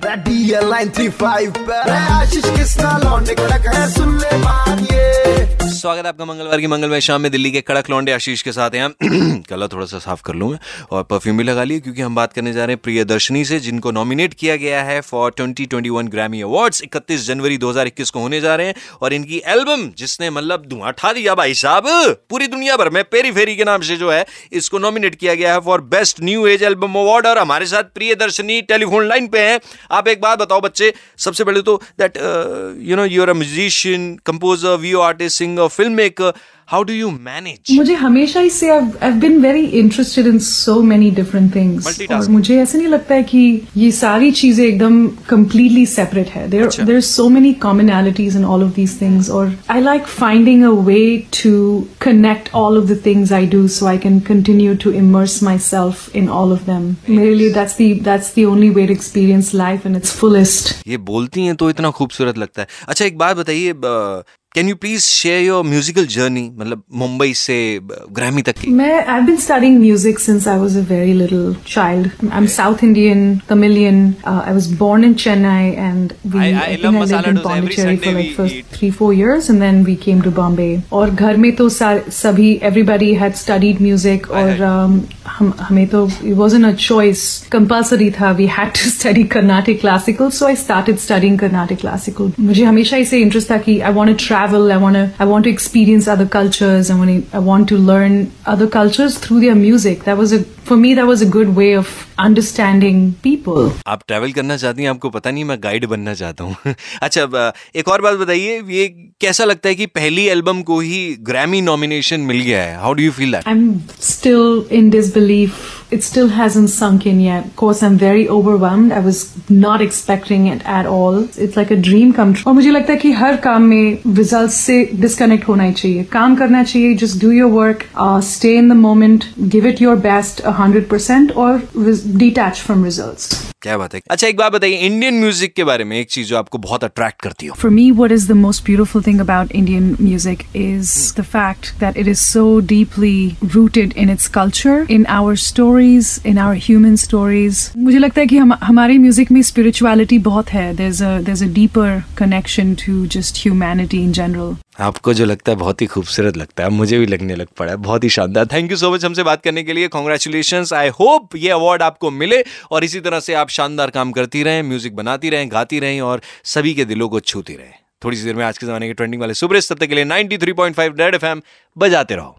That DL95 Hey, Ashish, kiss na lawn, nikla like sun le baat, yeah. स्वागत है आपका मंगलवार की मंगलमय शाम में दिल्ली के कड़क लौंडे आशीष के साथ हैं गला थोड़ा सा साफ़ कर लूँ मैं और परफ्यूम भी लगा लिए क्योंकि हम बात करने जा रहे हैं प्रियदर्शनी से, जिनको नॉमिनेट किया गया है फॉर 2021 ग्रैमी अवार्ड्स 31 जनवरी 2021 को होने जा रहे हैं और इनकी एल्बम जिसने मतलब धुआँ ठा दिया भाई साहब, पूरी दुनिया भर में पेरी फेरी के नाम से जो है, इसको नॉमिनेट किया गया है for best new age album award और हमारे साथ प्रियदर्शनी टेलीफोन लाइन पे है। आप एक बात बताओ बच्चे, सबसे पहले तो that you know you are a musician composer video artist singer film maker how do you manage मुझे हमेशा इससे I been very interested in so many different things मुझे ऐसा नहीं लगता है कि ये सारी चीज़ें एकदम कम्प्लीटली सेपरेट है. There there so many commonalities in all of these things और I like finding a way to connect all of the things I do so I can continue to immerse myself in all of them मेरे लिए that's that's the only way to experience life in its fullest ये बोलती हैं तो इतना खूबसूरत लगता है। अच्छा एक बात बताइए Can you please share your musical journey मतलब मुंबई से ग्रैमी तक की मैं I been studying music since I was a very little child I am South Indian Tamilian I was born in Chennai and we I- I I love think I lived in masala dosa. Every Pondicherry Sunday for like we first eat. three four years and then we came to Bombay और घर में तो सार- सभी everybody had studied music और um, हम हमें तो it wasn't a choice compulsory था we had to study Carnatic classical so I started studying Carnatic classical मुझे हमेशा इसे इंटरेस्ट था कि I want to travel I want to I want to experience other cultures I want to, I want to learn other cultures through their music that was a for me that was a good way of understanding people आप travel करना चाहती हैं आपको पता नहीं मैं guide बनना चाहता हूँ अच्छा एक और बात बताइए ये कैसा लगता है कि पहली एल्बम को ही ग्रैमी नॉमिनेशन मिल गया है how do you feel that I'm still in disbelief. It still hasn't sunk in yet. Of course, I'm very overwhelmed. I was not expecting it at all. It's like a dream come true. और मुझे लगता है कि हर काम में results से disconnect होना ही चाहिए काम करना चाहिए just do your work uh, stay in the moment give it your best 100% और res- detach from results क्या बात है? अच्छा एक बात बताइए इंडियन म्यूज़िक के बारे में एक चीज़ जो आपको बहुत अट्रैक्ट करती हो। For me what is the most beautiful thing about Indian music is the fact that it is so deeply rooted in its culture in our stories in our human stories मुझे लगता है कि हम हमारे music में spirituality बहुत है. There is a there is a deeper connection to just humanity in general आपको जो लगता है बहुत ही खूबसूरत लगता है मुझे भी लगने लग पड़ा है, बहुत ही शानदार। थैंक यू सो मच हमसे बात करने के लिए। कॉन्ग्रेचुलेशन आई होप ये अवार्ड आपको मिले और इसी तरह से आप शानदार काम करती रहें म्यूज़िक बनाती रहें, गाती रहें और सभी के दिलों को छूती रहें। थोड़ी सी देर में आज के जमाने के ट्रेंडिंग वाले सुबह तब तक के लिए 93.5 रेड एफएम बजाते रहो।